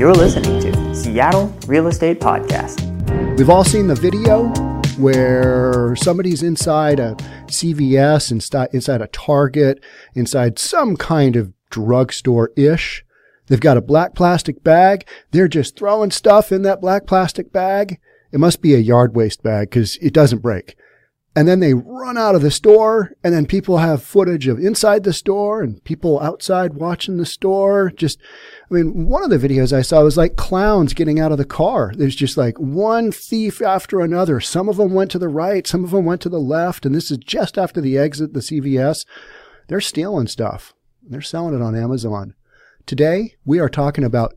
You're listening to Seattle Real Estate Podcast. We've all seen the video where somebody's inside a CVS, inside, inside a Target, inside some kind of drugstore ish. They've got a black plastic bag. They're just throwing stuff in that black plastic bag. It must be a yard waste bag because it doesn't break and then they run out of the store and then people have footage of inside the store and people outside watching the store just i mean one of the videos i saw was like clowns getting out of the car. There's just like one thief after another. Some of them went to the right some of them went to the left and this is just after the exit the cvs they're stealing stuff. They're selling it on amazon. Today we are talking about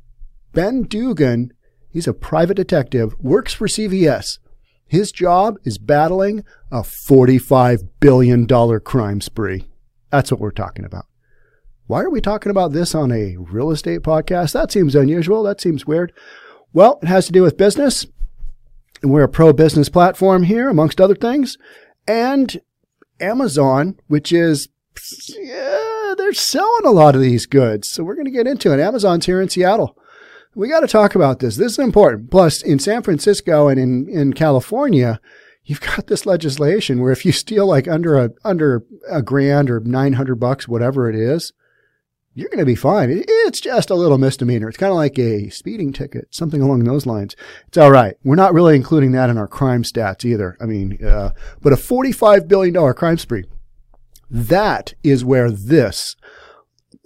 ben dugan. He's a private detective works for cvs his job is battling a $45 billion crime spree. That's what we're talking about. Why are we talking about this on a real estate podcast? That seems unusual. That seems weird. Well, it has to do with business. And we're a pro business platform here, amongst other things. And Amazon, which is, yeah, they're selling a lot of these goods. So we're going to get into it. Amazon's here in Seattle we got to talk about this. This is important. Plus, in San Francisco and in, in California, you've got this legislation where if you steal like under a, under a grand or 900 bucks, whatever it is, you're going to be fine. It's just a little misdemeanor. It's kind of like a speeding ticket, something along those lines. It's all right. We're not really including that in our crime stats either. I mean, uh, but a $45 billion crime spree. That is where this,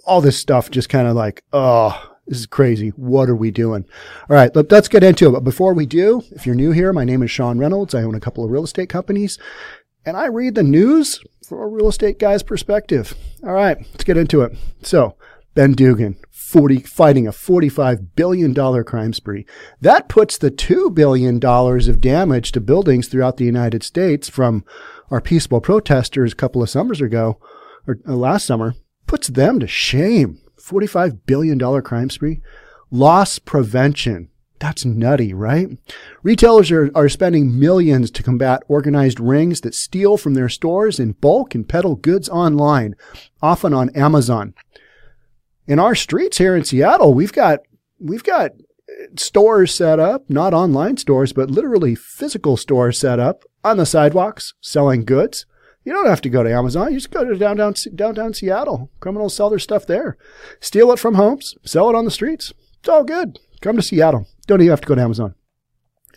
all this stuff just kind of like, oh, this is crazy. What are we doing? All right, let's get into it. But before we do, if you're new here, my name is Sean Reynolds. I own a couple of real estate companies and I read the news from a real estate guy's perspective. All right, let's get into it. So, Ben Dugan, 40, fighting a $45 billion crime spree. That puts the $2 billion of damage to buildings throughout the United States from our peaceful protesters a couple of summers ago, or uh, last summer, puts them to shame. $45 billion crime spree. Loss prevention. That's nutty, right? Retailers are, are spending millions to combat organized rings that steal from their stores in bulk and peddle goods online, often on Amazon. In our streets here in Seattle, we've got, we've got stores set up, not online stores, but literally physical stores set up on the sidewalks selling goods. You don't have to go to Amazon. You just go to downtown, downtown Seattle. Criminals sell their stuff there. Steal it from homes, sell it on the streets. It's all good. Come to Seattle. Don't even have to go to Amazon.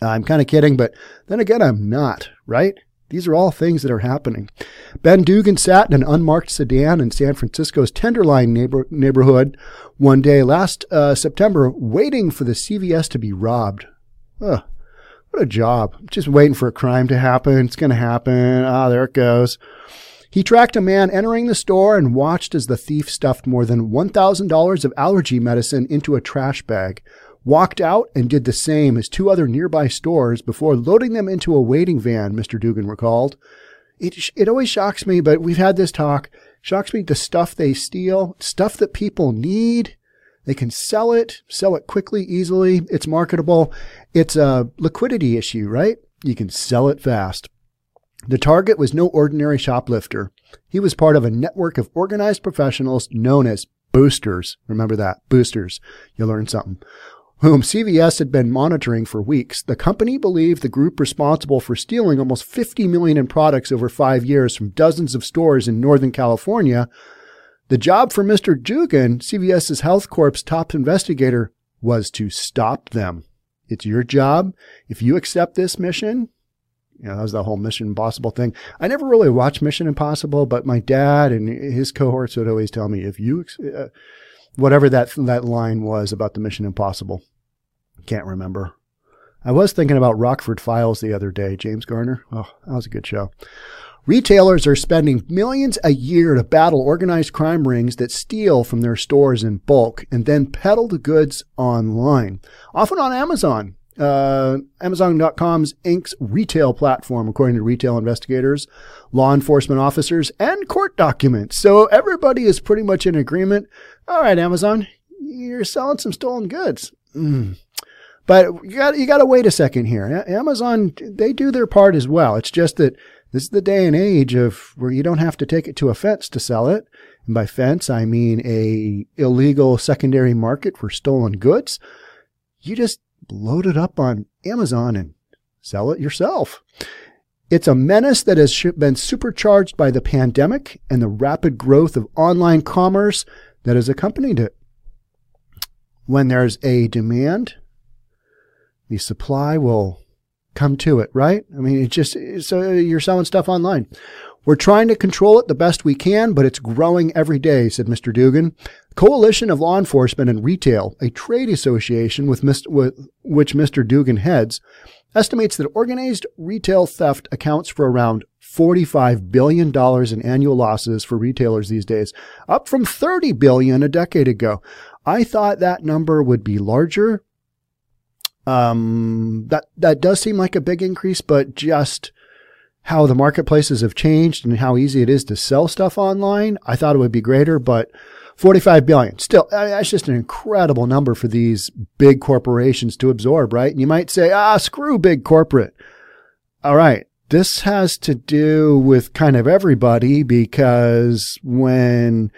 I'm kind of kidding, but then again, I'm not, right? These are all things that are happening. Ben Dugan sat in an unmarked sedan in San Francisco's Tenderloin neighbor, neighborhood one day last uh, September, waiting for the CVS to be robbed. Ugh. What a job. Just waiting for a crime to happen. It's going to happen. Ah, there it goes. He tracked a man entering the store and watched as the thief stuffed more than $1,000 of allergy medicine into a trash bag, walked out and did the same as two other nearby stores before loading them into a waiting van, Mr. Dugan recalled. It, it always shocks me, but we've had this talk. Shocks me the stuff they steal, stuff that people need, they can sell it, sell it quickly, easily. It's marketable. It's a liquidity issue, right? You can sell it fast. The target was no ordinary shoplifter. He was part of a network of organized professionals known as boosters. Remember that. Boosters. You'll learn something. Whom CVS had been monitoring for weeks. The company believed the group responsible for stealing almost 50 million in products over five years from dozens of stores in Northern California the job for Mr. Dugan, CVS's Health Corp's top investigator, was to stop them. It's your job. If you accept this mission, you know, that was the whole Mission Impossible thing. I never really watched Mission Impossible, but my dad and his cohorts would always tell me, if you, uh, whatever that, that line was about the Mission Impossible, can't remember. I was thinking about Rockford Files the other day, James Garner. Oh, that was a good show. Retailers are spending millions a year to battle organized crime rings that steal from their stores in bulk and then peddle the goods online, often on Amazon. Uh, Amazon.com's Inc.'s retail platform, according to retail investigators, law enforcement officers, and court documents. So everybody is pretty much in agreement. All right, Amazon, you're selling some stolen goods. Mm. But you got you got to wait a second here. Amazon they do their part as well. It's just that this is the day and age of where you don't have to take it to a fence to sell it. And by fence, I mean a illegal secondary market for stolen goods. You just load it up on Amazon and sell it yourself. It's a menace that has been supercharged by the pandemic and the rapid growth of online commerce that has accompanied it. When there's a demand, the supply will come to it, right? I mean, it just, so you're selling stuff online. We're trying to control it the best we can, but it's growing every day, said Mr. Dugan. Coalition of Law Enforcement and Retail, a trade association with, Mr., with which Mr. Dugan heads, estimates that organized retail theft accounts for around $45 billion in annual losses for retailers these days, up from 30 billion a decade ago. I thought that number would be larger. Um, that, that does seem like a big increase, but just how the marketplaces have changed and how easy it is to sell stuff online, I thought it would be greater, but 45 billion. Still, that's just an incredible number for these big corporations to absorb, right? And you might say, ah, screw big corporate. All right. This has to do with kind of everybody because when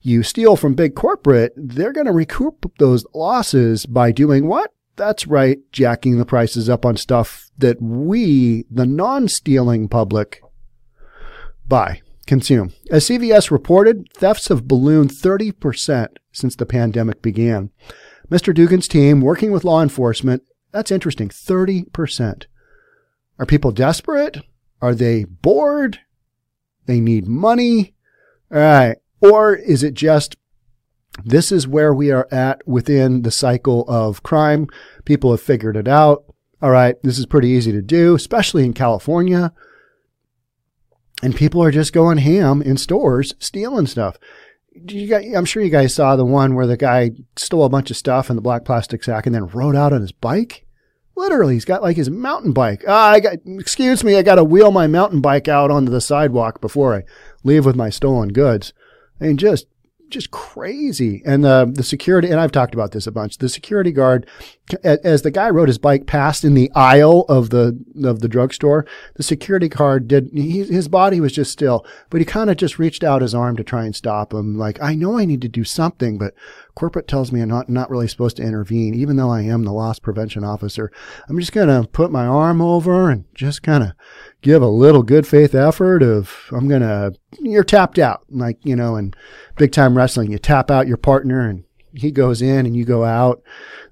you steal from big corporate, they're going to recoup those losses by doing what? That's right, jacking the prices up on stuff that we, the non stealing public, buy consume. As CVS reported, thefts have ballooned 30% since the pandemic began. Mr. Dugan's team, working with law enforcement, that's interesting, 30%. Are people desperate? Are they bored? They need money? All right. Or is it just this is where we are at within the cycle of crime? People have figured it out. All right. This is pretty easy to do, especially in California and people are just going ham in stores stealing stuff. I'm sure you guys saw the one where the guy stole a bunch of stuff in the black plastic sack and then rode out on his bike. Literally, he's got like his mountain bike. Ah, I got, excuse me, I got to wheel my mountain bike out onto the sidewalk before I leave with my stolen goods. I mean, just just crazy. And the the security, and I've talked about this a bunch. The security guard, as the guy rode his bike past in the aisle of the of the drugstore, the security guard did. He, his body was just still, but he kind of just reached out his arm to try and stop him. Like I know I need to do something, but corporate tells me I'm not not really supposed to intervene, even though I am the loss prevention officer. I'm just gonna put my arm over and just kind of give a little good faith effort of I'm gonna you're tapped out like you know in big time wrestling you tap out your partner and he goes in and you go out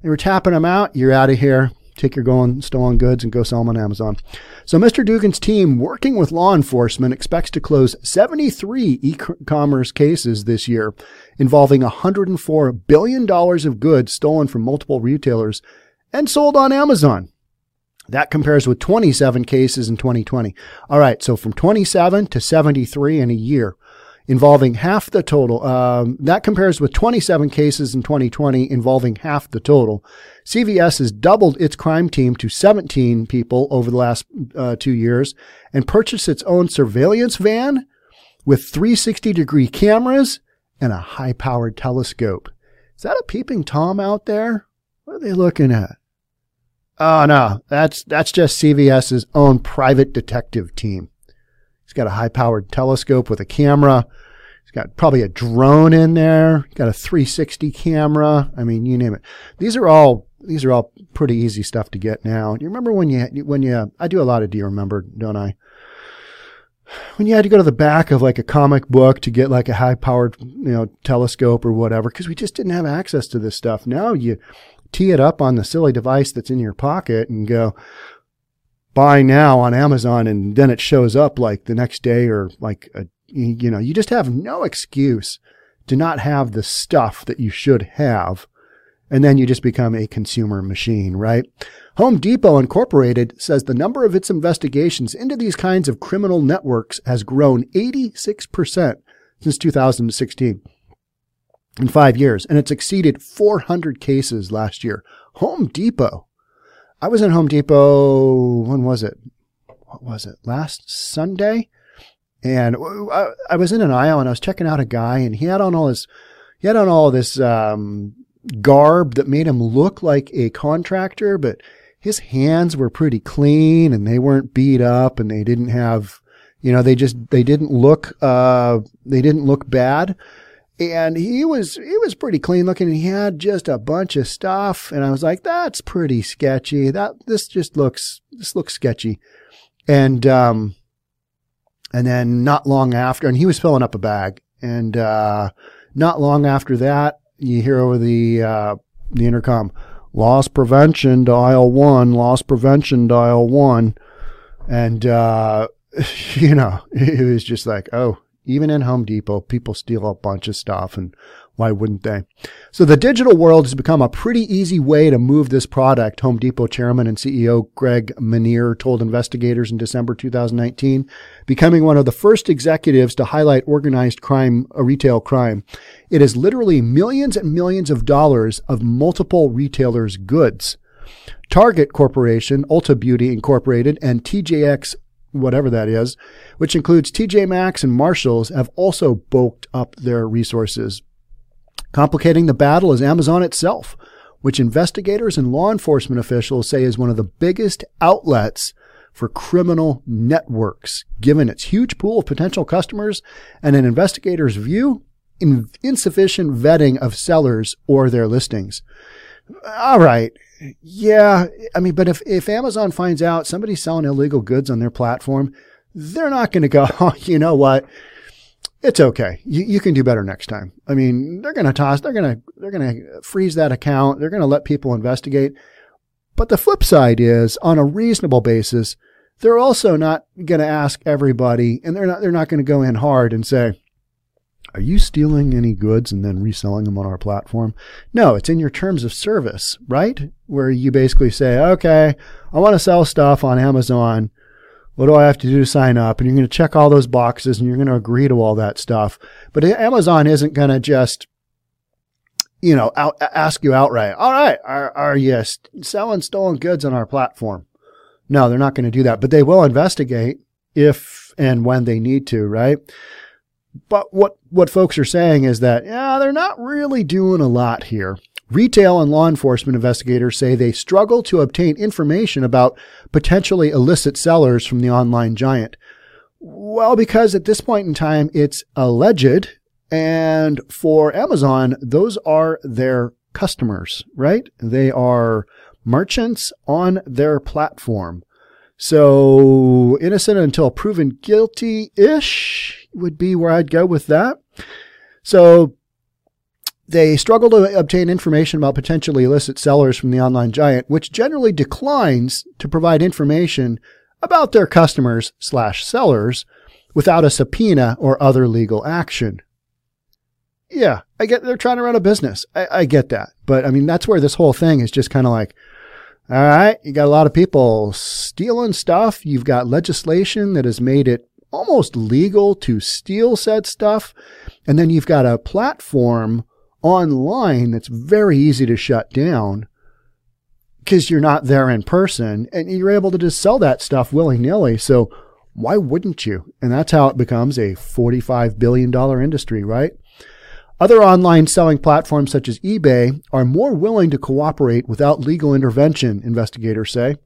they were tapping him out you're out of here take your going stolen goods and go sell them on Amazon so Mr. Dugan's team working with law enforcement expects to close 73 e-commerce cases this year involving 104 billion dollars of goods stolen from multiple retailers and sold on Amazon that compares with 27 cases in 2020. All right, so from 27 to 73 in a year, involving half the total. Um, that compares with 27 cases in 2020 involving half the total. CVS has doubled its crime team to 17 people over the last uh, two years and purchased its own surveillance van with 360 degree cameras and a high powered telescope. Is that a peeping Tom out there? What are they looking at? Oh no, that's that's just CVS's own private detective team. He's got a high-powered telescope with a camera. He's got probably a drone in there. He's got a 360 camera. I mean, you name it. These are all these are all pretty easy stuff to get now. You remember when you when you I do a lot of do you remember, don't I? When you had to go to the back of like a comic book to get like a high powered, you know, telescope or whatever, because we just didn't have access to this stuff. Now you tee it up on the silly device that's in your pocket and go buy now on Amazon. And then it shows up like the next day or like, a, you know, you just have no excuse to not have the stuff that you should have. And then you just become a consumer machine, right? Home Depot Incorporated says the number of its investigations into these kinds of criminal networks has grown 86% since 2016 in five years, and it's exceeded 400 cases last year. Home Depot. I was in Home Depot, when was it? What was it? Last Sunday? And I was in an aisle and I was checking out a guy and he had on all his, he had on all this, um, garb that made him look like a contractor, but his hands were pretty clean and they weren't beat up and they didn't have, you know, they just, they didn't look, uh, they didn't look bad and he was he was pretty clean looking and he had just a bunch of stuff and I was like that's pretty sketchy. That this just looks this looks sketchy. And um and then not long after and he was filling up a bag and uh not long after that you hear over the uh the intercom loss prevention dial 1 loss prevention dial 1 and uh you know it was just like oh even in Home Depot, people steal a bunch of stuff and why wouldn't they? So the digital world has become a pretty easy way to move this product, Home Depot chairman and CEO Greg Menear told investigators in December 2019, becoming one of the first executives to highlight organized crime, a retail crime. It is literally millions and millions of dollars of multiple retailers' goods. Target Corporation, Ulta Beauty Incorporated, and TJX whatever that is, which includes TJ Maxx and Marshalls, have also bulked up their resources. Complicating the battle is Amazon itself, which investigators and law enforcement officials say is one of the biggest outlets for criminal networks, given its huge pool of potential customers and an investigator's view, in insufficient vetting of sellers or their listings. All right, yeah, I mean, but if, if Amazon finds out somebody's selling illegal goods on their platform, they're not going to go, oh, you know what? It's okay. You, you can do better next time. I mean, they're going to toss, they're going to, they're going to freeze that account. They're going to let people investigate. But the flip side is on a reasonable basis, they're also not going to ask everybody and they're not, they're not going to go in hard and say, are you stealing any goods and then reselling them on our platform? No, it's in your terms of service, right? Where you basically say, okay, I want to sell stuff on Amazon. What do I have to do to sign up? And you're going to check all those boxes and you're going to agree to all that stuff. But Amazon isn't going to just, you know, out, ask you outright, all right, are, are you selling stolen goods on our platform? No, they're not going to do that, but they will investigate if and when they need to, right? But what, what folks are saying is that, yeah, they're not really doing a lot here. Retail and law enforcement investigators say they struggle to obtain information about potentially illicit sellers from the online giant. Well, because at this point in time, it's alleged. And for Amazon, those are their customers, right? They are merchants on their platform. So innocent until proven guilty ish would be where I'd go with that. So they struggle to obtain information about potentially illicit sellers from the online giant, which generally declines to provide information about their customers slash sellers without a subpoena or other legal action. Yeah, I get they're trying to run a business. I, I get that. But I mean, that's where this whole thing is just kind of like, all right, you got a lot of people stealing stuff. You've got legislation that has made it almost legal to steal said stuff. And then you've got a platform online that's very easy to shut down because you're not there in person and you're able to just sell that stuff willy nilly. So why wouldn't you? And that's how it becomes a $45 billion industry, right? Other online selling platforms such as eBay are more willing to cooperate without legal intervention, investigators say.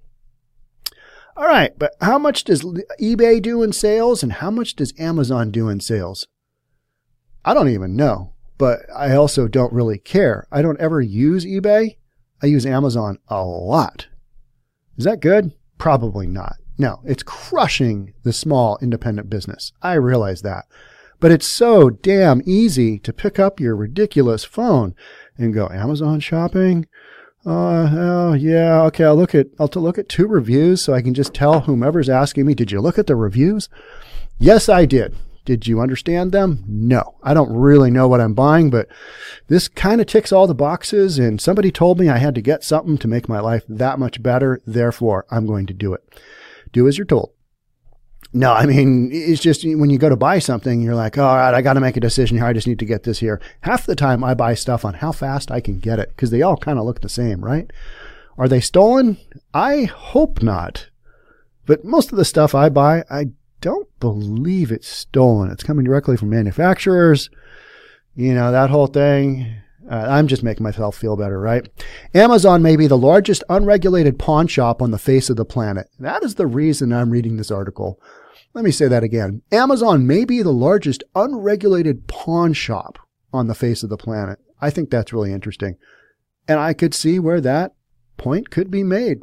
All right, but how much does eBay do in sales and how much does Amazon do in sales? I don't even know, but I also don't really care. I don't ever use eBay. I use Amazon a lot. Is that good? Probably not. No, it's crushing the small independent business. I realize that. But it's so damn easy to pick up your ridiculous phone and go Amazon shopping. Uh, oh, yeah. Okay. I'll look at, I'll look at two reviews so I can just tell whomever's asking me, did you look at the reviews? Yes, I did. Did you understand them? No. I don't really know what I'm buying, but this kind of ticks all the boxes and somebody told me I had to get something to make my life that much better. Therefore, I'm going to do it. Do as you're told. No, I mean, it's just when you go to buy something, you're like, all right, I got to make a decision here. I just need to get this here. Half the time I buy stuff on how fast I can get it because they all kind of look the same, right? Are they stolen? I hope not. But most of the stuff I buy, I don't believe it's stolen. It's coming directly from manufacturers. You know, that whole thing. Uh, I'm just making myself feel better, right? Amazon may be the largest unregulated pawn shop on the face of the planet. That is the reason I'm reading this article. Let me say that again. Amazon may be the largest unregulated pawn shop on the face of the planet. I think that's really interesting. And I could see where that point could be made.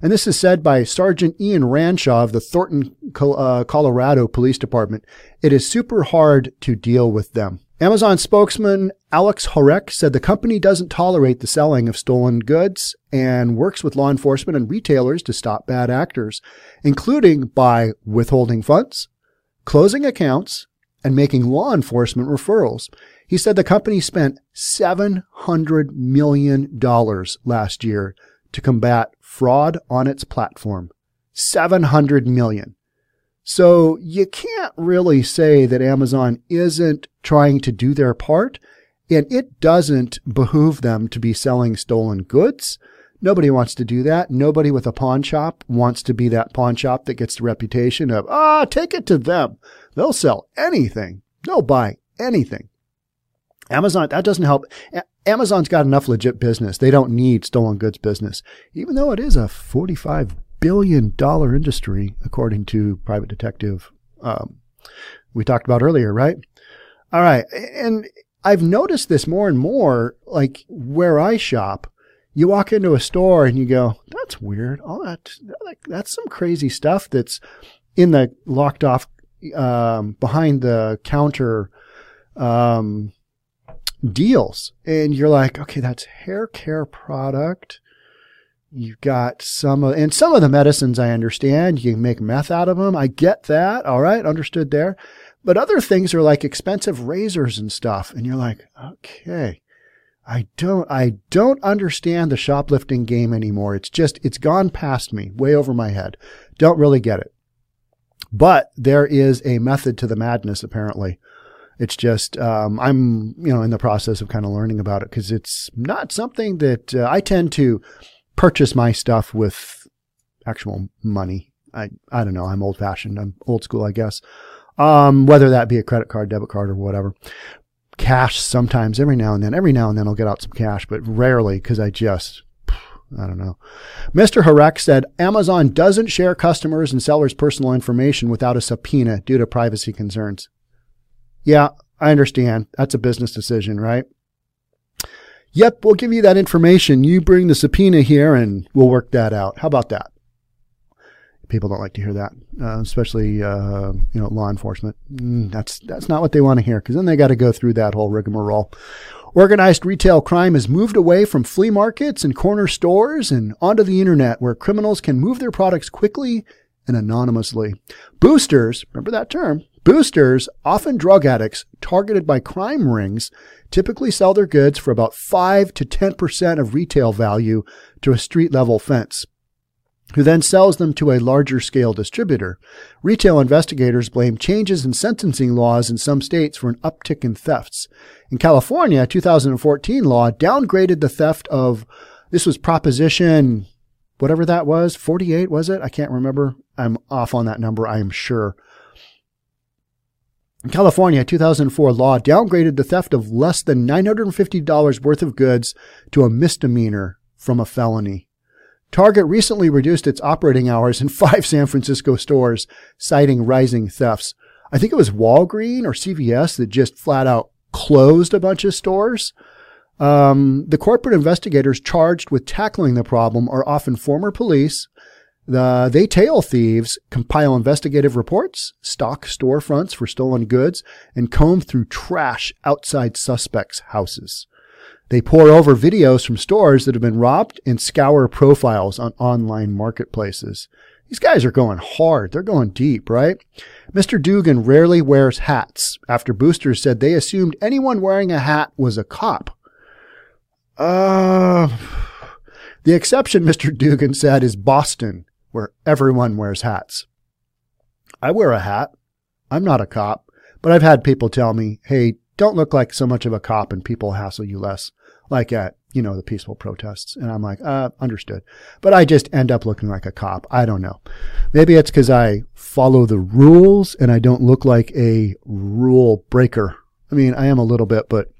And this is said by Sergeant Ian Ranshaw of the Thornton, uh, Colorado Police Department. It is super hard to deal with them. Amazon spokesman Alex Haurek said the company doesn't tolerate the selling of stolen goods and works with law enforcement and retailers to stop bad actors, including by withholding funds, closing accounts, and making law enforcement referrals. He said the company spent $700 million last year to combat fraud on its platform. 700 million. So you can't really say that Amazon isn't trying to do their part. And it doesn't behoove them to be selling stolen goods. Nobody wants to do that. Nobody with a pawn shop wants to be that pawn shop that gets the reputation of, ah, take it to them. They'll sell anything. They'll buy anything. Amazon, that doesn't help. Amazon's got enough legit business. They don't need stolen goods business, even though it is a $45 billion industry, according to private detective um, we talked about earlier, right? All right. And I've noticed this more and more, like where I shop. You walk into a store and you go, that's weird. All that, like, that's some crazy stuff that's in the locked off, um, behind the counter, um, deals. And you're like, okay, that's hair care product. You've got some of, and some of the medicines I understand, you can make meth out of them. I get that. All right. Understood there. But other things are like expensive razors and stuff. And you're like, okay, I don't, I don't understand the shoplifting game anymore. It's just, it's gone past me, way over my head. Don't really get it. But there is a method to the madness, apparently. It's just um, I'm you know in the process of kind of learning about it because it's not something that uh, I tend to purchase my stuff with actual money. I I don't know. I'm old fashioned. I'm old school, I guess. Um, whether that be a credit card, debit card, or whatever. Cash sometimes, every now and then. Every now and then I'll get out some cash, but rarely because I just I don't know. Mr. Haurek said Amazon doesn't share customers and sellers' personal information without a subpoena due to privacy concerns. Yeah, I understand. That's a business decision, right? Yep, we'll give you that information. You bring the subpoena here and we'll work that out. How about that? People don't like to hear that, uh, especially uh, you know law enforcement. Mm, that's that's not what they want to hear because then they got to go through that whole rigmarole. Organized retail crime has moved away from flea markets and corner stores and onto the internet where criminals can move their products quickly and anonymously. Boosters, remember that term, Boosters, often drug addicts targeted by crime rings, typically sell their goods for about 5 to 10% of retail value to a street level fence, who then sells them to a larger scale distributor. Retail investigators blame changes in sentencing laws in some states for an uptick in thefts. In California, a 2014 law downgraded the theft of, this was Proposition, whatever that was, 48 was it? I can't remember. I'm off on that number, I am sure California 2004 law downgraded the theft of less than $950 worth of goods to a misdemeanor from a felony. Target recently reduced its operating hours in five San Francisco stores, citing rising thefts. I think it was Walgreen or CVS that just flat out closed a bunch of stores. Um, the corporate investigators charged with tackling the problem are often former police, the, they tail thieves, compile investigative reports, stock storefronts for stolen goods, and comb through trash outside suspects' houses. They pour over videos from stores that have been robbed and scour profiles on online marketplaces. These guys are going hard. They're going deep, right? Mr. Dugan rarely wears hats after boosters said they assumed anyone wearing a hat was a cop. Uh, the exception, Mr. Dugan said, is Boston, where everyone wears hats. I wear a hat. I'm not a cop, but I've had people tell me, hey, don't look like so much of a cop and people hassle you less, like at, you know, the peaceful protests. And I'm like, uh, understood. But I just end up looking like a cop. I don't know. Maybe it's because I follow the rules and I don't look like a rule breaker. I mean, I am a little bit, but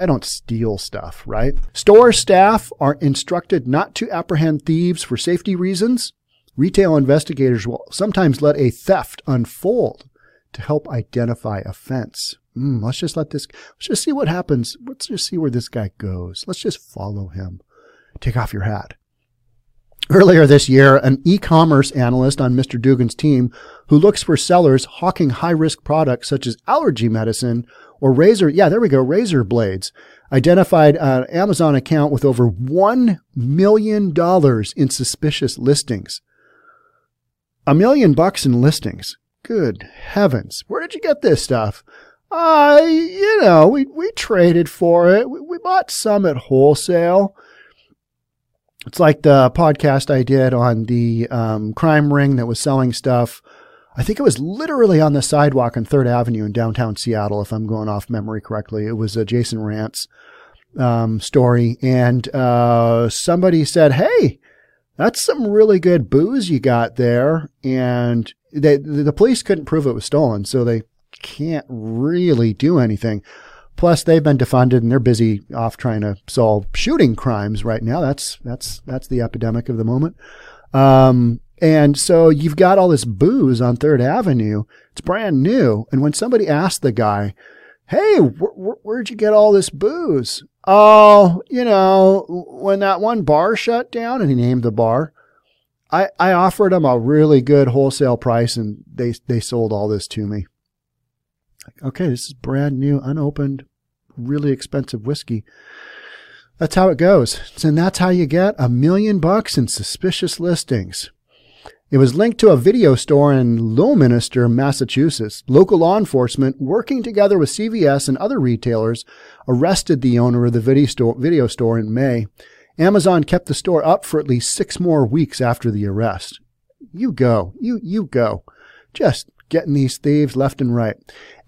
I don't steal stuff, right? Store staff are instructed not to apprehend thieves for safety reasons. Retail investigators will sometimes let a theft unfold to help identify offense. mm, let's just let this, let's just see what happens. Let's just see where this guy goes. Let's just follow him. Take off your hat. Earlier this year, an e-commerce analyst on Mr. Dugan's team who looks for sellers hawking high-risk products such as allergy medicine or razor, yeah, there we go, razor blades, identified an Amazon account with over $1 million in suspicious listings. A million bucks in listings. Good heavens. Where did you get this stuff? I, uh, you know, we, we traded for it. We, we bought some at wholesale. It's like the podcast I did on the um, crime ring that was selling stuff. I think it was literally on the sidewalk on Third Avenue in downtown Seattle, if I'm going off memory correctly. It was a Jason Rantz um, story, and uh, somebody said, "Hey, that's some really good booze you got there," and they, the police couldn't prove it was stolen, so they can't really do anything. Plus, they've been defunded and they're busy off trying to solve shooting crimes right now. That's that's that's the epidemic of the moment. Um, and so you've got all this booze on Third Avenue. It's brand new. And when somebody asked the guy, "Hey, wh- wh- where'd you get all this booze?" Oh, you know, when that one bar shut down, and he named the bar. I, I offered them a really good wholesale price and they, they sold all this to me. Okay, this is brand new, unopened really expensive whiskey. That's how it goes. And that's how you get a million bucks in suspicious listings. It was linked to a video store in Leominster, Massachusetts. Local law enforcement, working together with CVS and other retailers, arrested the owner of the video store, video store in May. Amazon kept the store up for at least six more weeks after the arrest. You go. You, you go. Just getting these thieves left and right.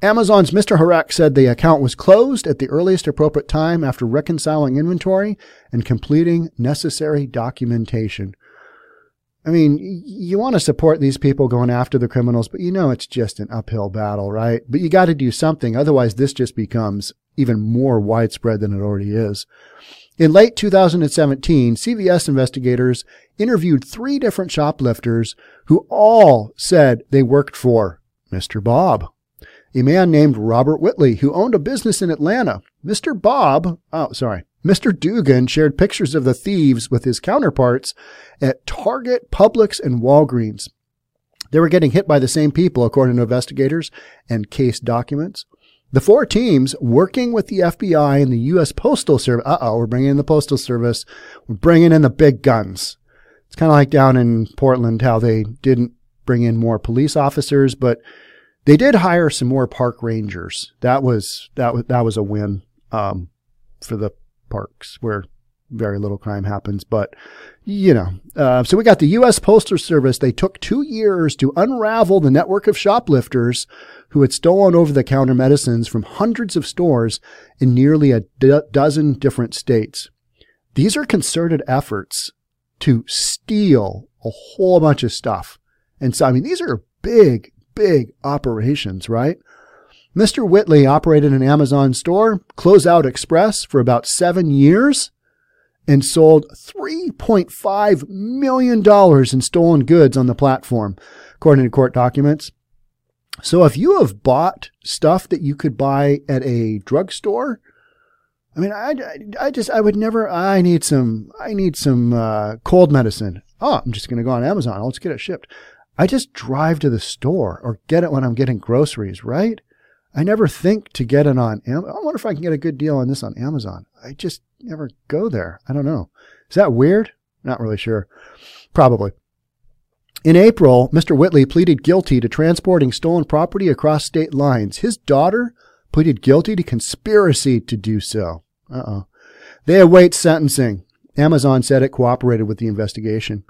Amazon's Mr. Haurek said the account was closed at the earliest appropriate time after reconciling inventory and completing necessary documentation. I mean, you want to support these people going after the criminals, but you know it's just an uphill battle, right? But you got to do something. Otherwise, this just becomes even more widespread than it already is. In late 2017, CVS investigators interviewed three different shoplifters who all said they worked for Mr. Bob, a man named Robert Whitley who owned a business in Atlanta. Mr. Bob, oh, sorry, Mr. Dugan shared pictures of the thieves with his counterparts at Target, Publix, and Walgreens. They were getting hit by the same people, according to investigators and case documents. The four teams working with the FBI and the U.S. Postal Service. Uh oh, we're bringing in the Postal Service. We're bringing in the big guns. It's kind of like down in Portland how they didn't bring in more police officers, but they did hire some more park rangers. That was that was that was a win um, for the parks where very little crime happens. But you know, uh, so we got the U.S. Postal Service. They took two years to unravel the network of shoplifters who had stolen over the counter medicines from hundreds of stores in nearly a do- dozen different states. These are concerted efforts to steal a whole bunch of stuff. And so, I mean, these are big, big operations, right? Mr. Whitley operated an Amazon store, Closeout Express, for about seven years and sold $3.5 million in stolen goods on the platform, according to court documents. So if you have bought stuff that you could buy at a drugstore, I mean, I, I just, I would never, I need some, I need some uh, cold medicine. Oh, I'm just going to go on Amazon. Let's get it shipped. I just drive to the store or get it when I'm getting groceries, right? I never think to get it on Amazon. I wonder if I can get a good deal on this on Amazon. I just never go there. I don't know. Is that weird? Not really sure. Probably. In April, Mr. Whitley pleaded guilty to transporting stolen property across state lines. His daughter pleaded guilty to conspiracy to do so. Uh-oh. They await sentencing. Amazon said it cooperated with the investigation.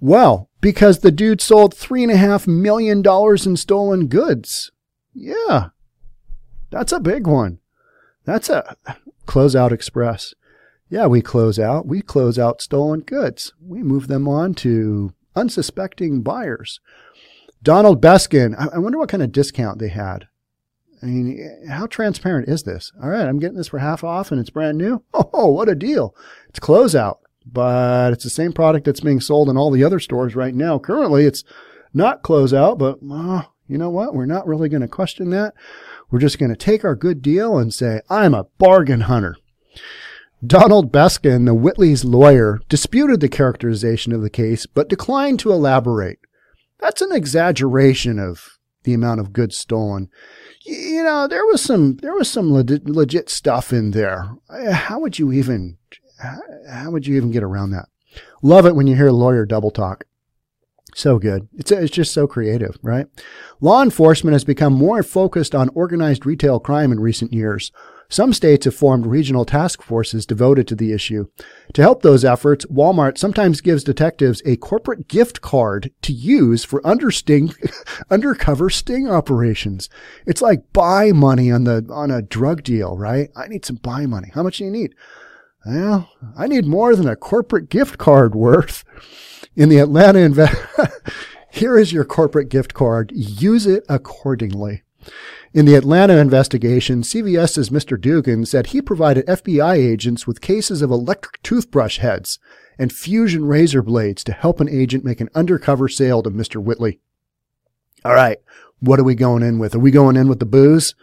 Well, because the dude sold three and a half million dollars in stolen goods. Yeah. That's a big one. That's a closeout express. Yeah, we close out. We close out stolen goods. We move them on to unsuspecting buyers. Donald Beskin, I wonder what kind of discount they had. I mean, how transparent is this? All right, I'm getting this for half off and it's brand new. Oh, what a deal. It's closeout, but it's the same product that's being sold in all the other stores right now. Currently, it's not closeout, but uh, you know what? We're not really going to question that. We're just going to take our good deal and say, I'm a bargain hunter. Donald Beskin, the Whitley's lawyer, disputed the characterization of the case, but declined to elaborate. That's an exaggeration of the amount of goods stolen. You know, there was some there was some legit, legit stuff in there. How would you even how would you even get around that? Love it when you hear a lawyer double talk. So good. It's, it's just so creative, right? Law enforcement has become more focused on organized retail crime in recent years. Some states have formed regional task forces devoted to the issue. To help those efforts, Walmart sometimes gives detectives a corporate gift card to use for understing, undercover sting operations. It's like buy money on the on a drug deal, right? I need some buy money. How much do you need? Well, I need more than a corporate gift card worth. In the Atlanta invest, here is your corporate gift card. Use it accordingly. In the Atlanta investigation, CVS's Mr. Dugan said he provided FBI agents with cases of electric toothbrush heads and fusion razor blades to help an agent make an undercover sale to Mr. Whitley. All right, what are we going in with? Are we going in with the booze?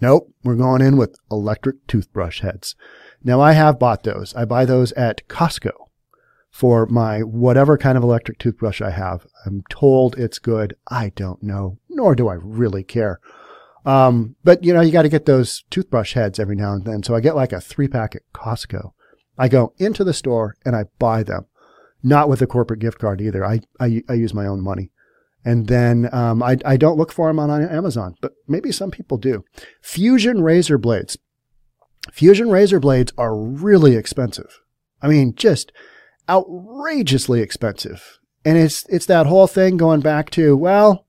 Nope, we're going in with electric toothbrush heads. Now I have bought those. I buy those at Costco for my whatever kind of electric toothbrush I have. I'm told it's good. I don't know, nor do I really care. Um, but you know, you got to get those toothbrush heads every now and then. So I get like a three pack at Costco. I go into the store and I buy them, not with a corporate gift card either. I, I, I use my own money. And then um, I, I don't look for them on Amazon, but maybe some people do. Fusion razor blades. Fusion razor blades are really expensive. I mean, just outrageously expensive. And it's, it's that whole thing going back to, well,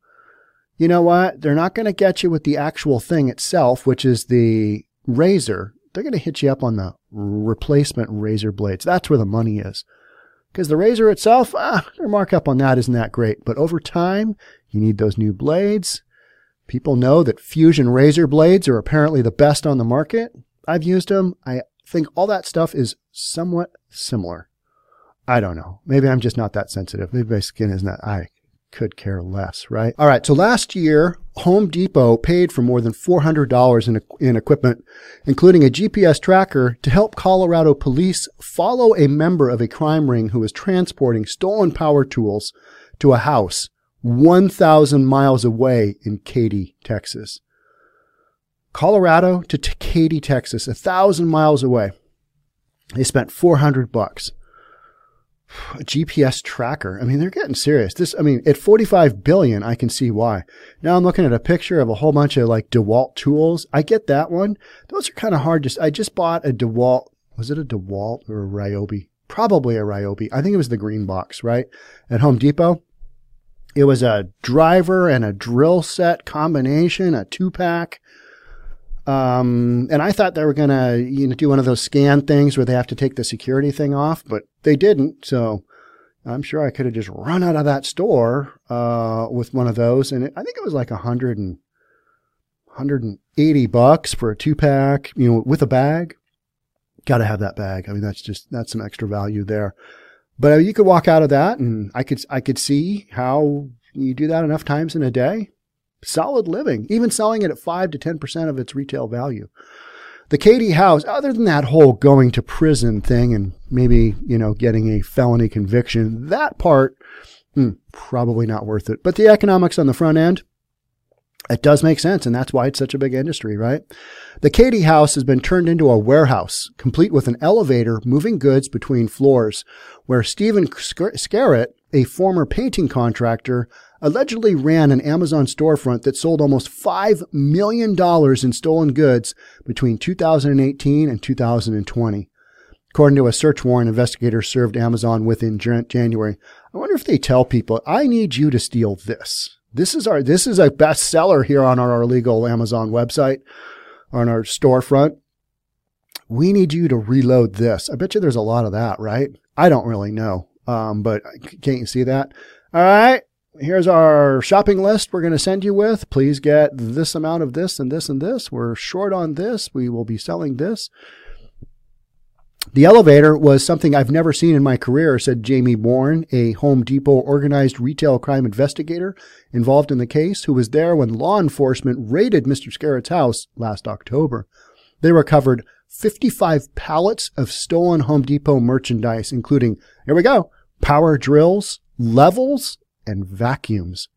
you know what? They're not going to get you with the actual thing itself, which is the razor. They're going to hit you up on the replacement razor blades. That's where the money is. Because the razor itself, ah, their markup on that isn't that great. But over time, you need those new blades. People know that Fusion razor blades are apparently the best on the market. I've used them. I think all that stuff is somewhat similar. I don't know. Maybe I'm just not that sensitive. Maybe my skin is not. I could care less, right? All right. So last year, Home Depot paid for more than $400 in, in equipment, including a GPS tracker to help Colorado police follow a member of a crime ring who was transporting stolen power tools to a house 1,000 miles away in Katy, Texas. Colorado to Katy, Texas, a thousand miles away. They spent 400 bucks GPS tracker. I mean, they're getting serious. This, I mean, at 45 billion, I can see why. Now I'm looking at a picture of a whole bunch of like DeWalt tools. I get that one. Those are kind of hard to, I just bought a DeWalt. Was it a DeWalt or a Ryobi? Probably a Ryobi. I think it was the green box, right? At Home Depot. It was a driver and a drill set combination, a two pack. Um, and I thought they were going to, you know, do one of those scan things where they have to take the security thing off, but they didn't. So I'm sure I could have just run out of that store, uh, with one of those. And it, I think it was like a hundred and, 180 bucks for a two pack, you know, with a bag. Got to have that bag. I mean, that's just, that's some extra value there. But uh, you could walk out of that and I could, I could see how you do that enough times in a day solid living, even selling it at 5 to 10% of its retail value. The Katy house, other than that whole going to prison thing and maybe, you know, getting a felony conviction, that part, hmm, probably not worth it. But the economics on the front end, it does make sense, and that's why it's such a big industry, right? The Katy house has been turned into a warehouse, complete with an elevator moving goods between floors, where Stephen Scarrett, a former painting contractor, allegedly ran an Amazon storefront that sold almost $5 million in stolen goods between 2018 and 2020. According to a search warrant investigators served Amazon with in January. I wonder if they tell people, I need you to steal this. This is our, this is a bestseller here on our illegal Amazon website, on our storefront. We need you to reload this. I bet you there's a lot of that, right? I don't really know. Um, but can't you see that? All right here's our shopping list we're going to send you with. Please get this amount of this and this and this. We're short on this. We will be selling this. The elevator was something I've never seen in my career, said Jamie Bourne, a Home Depot organized retail crime investigator involved in the case, who was there when law enforcement raided Mr. Scarrett's house last October. They recovered 55 pallets of stolen Home Depot merchandise, including, here we go, power drills, levels, and vacuums.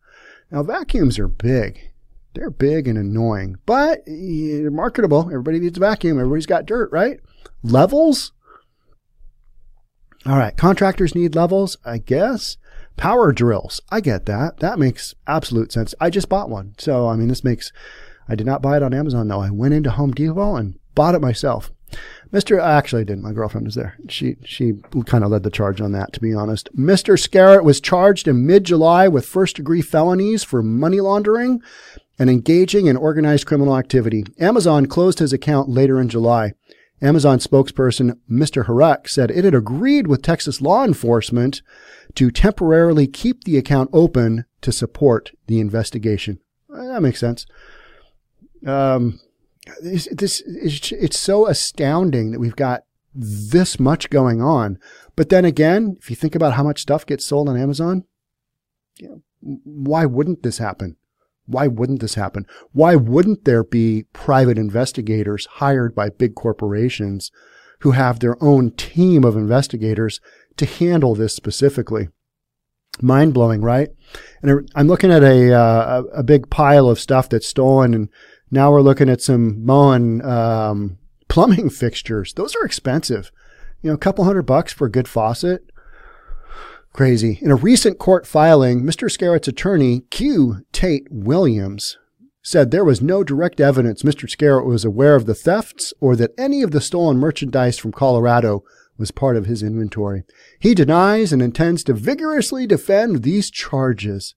Now, vacuums are big. They're big and annoying, but they're marketable. Everybody needs a vacuum. Everybody's got dirt, right? Levels? All right. Contractors need levels, I guess. Power drills. I get that. That makes absolute sense. I just bought one. So, I mean, this makes, I did not buy it on Amazon though. I went into Home Depot and bought it myself. Mr. Actually, I didn't. My girlfriend was there. She she kind of led the charge on that, to be honest. Mr. Scarrett was charged in mid-July with first-degree felonies for money laundering and engaging in organized criminal activity. Amazon closed his account later in July. Amazon spokesperson Mr. Haurek said it had agreed with Texas law enforcement to temporarily keep the account open to support the investigation. That makes sense. Um, this, this it's so astounding that we've got this much going on. But then again, if you think about how much stuff gets sold on Amazon, you know, why wouldn't this happen? Why wouldn't this happen? Why wouldn't there be private investigators hired by big corporations who have their own team of investigators to handle this specifically? Mind blowing, right? And I'm looking at a, uh, a big pile of stuff that's stolen and now we're looking at some Moen um, plumbing fixtures. Those are expensive. You know, a couple hundred bucks for a good faucet. Crazy. In a recent court filing, Mr. Scarrett's attorney, Q. Tate Williams, said there was no direct evidence Mr. Scarrett was aware of the thefts or that any of the stolen merchandise from Colorado was part of his inventory. He denies and intends to vigorously defend these charges.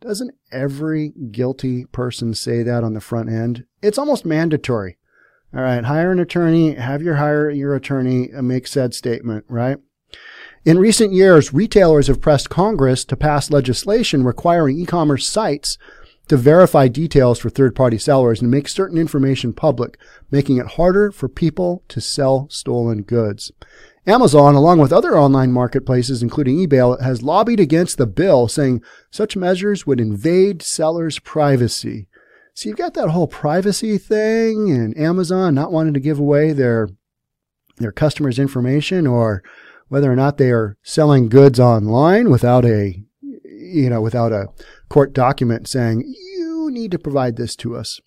Doesn't every guilty person say that on the front end? It's almost mandatory. All right, hire an attorney, have your hire your attorney uh, make said statement, right? In recent years, retailers have pressed Congress to pass legislation requiring e-commerce sites to verify details for third-party sellers and make certain information public, making it harder for people to sell stolen goods. Amazon, along with other online marketplaces, including eBay, has lobbied against the bill, saying such measures would invade sellers' privacy. So you've got that whole privacy thing and Amazon not wanting to give away their their customers' information or whether or not they are selling goods online without a you know without a court document saying you need to provide this to us.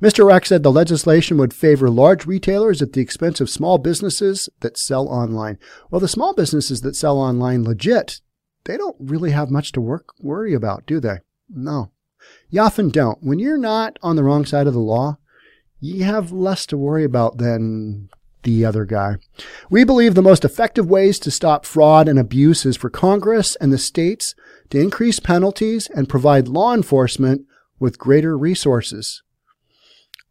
Mr. Rex said the legislation would favor large retailers at the expense of small businesses that sell online. Well, the small businesses that sell online legit, they don't really have much to work, worry about, do they? No. You often don't. When you're not on the wrong side of the law, you have less to worry about than the other guy. We believe the most effective ways to stop fraud and abuse is for Congress and the states to increase penalties and provide law enforcement with greater resources.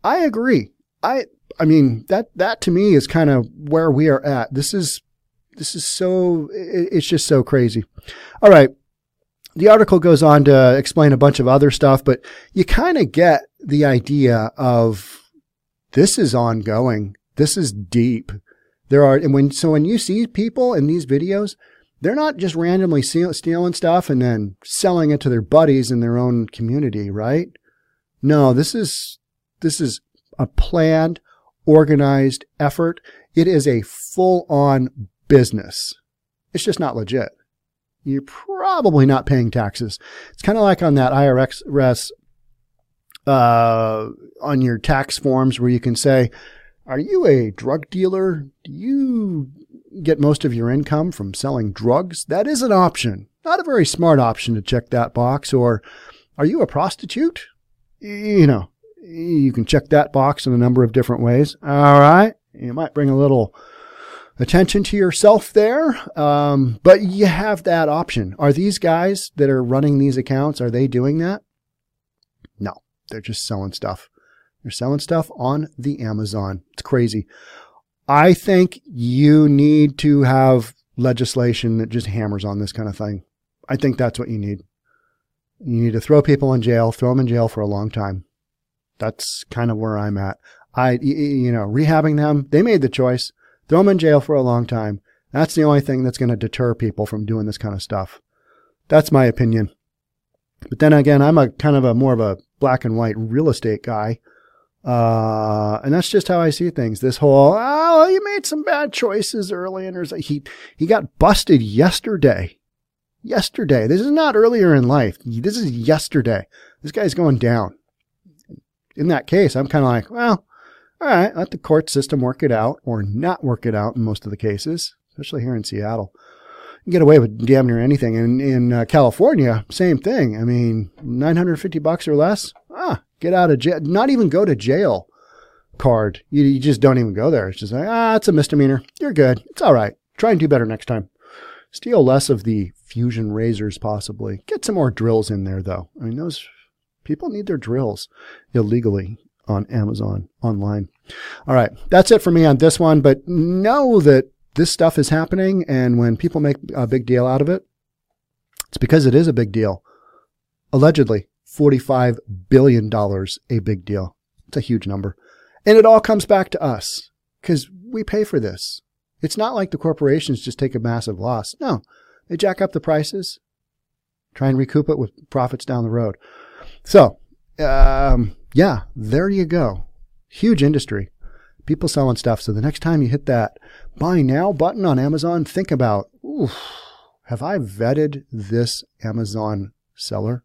I agree. I I mean that that to me is kind of where we are at. This is this is so it's just so crazy. All right. The article goes on to explain a bunch of other stuff, but you kind of get the idea of this is ongoing. This is deep. There are, and when, so when you see people in these videos, they're not just randomly stealing stuff and then selling it to their buddies in their own community, right? No, this is, this is a planned, organized effort. It is a full on business. It's just not legit. You're probably not paying taxes. It's kind of like on that IRS, uh, on your tax forms where you can say, are you a drug dealer? Do you get most of your income from selling drugs? That is an option. Not a very smart option to check that box. Or are you a prostitute? You know, you can check that box in a number of different ways. All right. You might bring a little attention to yourself there. Um, but you have that option. Are these guys that are running these accounts, are they doing that? No, they're just selling stuff. They're selling stuff on the Amazon. It's crazy. I think you need to have legislation that just hammers on this kind of thing. I think that's what you need. You need to throw people in jail, throw them in jail for a long time. That's kind of where I'm at. I, you know, rehabbing them, they made the choice. throw them in jail for a long time. That's the only thing that's going to deter people from doing this kind of stuff. That's my opinion. But then again, I'm a kind of a more of a black and white real estate guy. Uh, and that's just how I see things. This whole, oh, you made some bad choices early. And there's he, he got busted yesterday. Yesterday. This is not earlier in life. This is yesterday. This guy's going down. In that case, I'm kind of like, well, all right, let the court system work it out or not work it out in most of the cases, especially here in Seattle. You get away with damn near anything. And in uh, California, same thing. I mean, 950 bucks or less. Ah, get out of jail. Not even go to jail card. You, you just don't even go there. It's just like, ah, it's a misdemeanor. You're good. It's all right. Try and do better next time. Steal less of the fusion razors, possibly. Get some more drills in there, though. I mean, those people need their drills illegally on Amazon online. All right. That's it for me on this one. But know that this stuff is happening. And when people make a big deal out of it, it's because it is a big deal. Allegedly, $45 billion, a big deal. It's a huge number. And it all comes back to us because we pay for this. It's not like the corporations just take a massive loss. No, they jack up the prices, try and recoup it with profits down the road. So, um, yeah, there you go. Huge industry. People selling stuff. So the next time you hit that buy now button on Amazon, think about, oof, have I vetted this Amazon seller?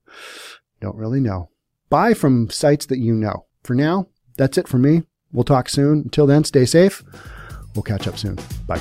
Don't really know. Buy from sites that you know. For now, that's it for me. We'll talk soon. Until then, stay safe. We'll catch up soon. Bye.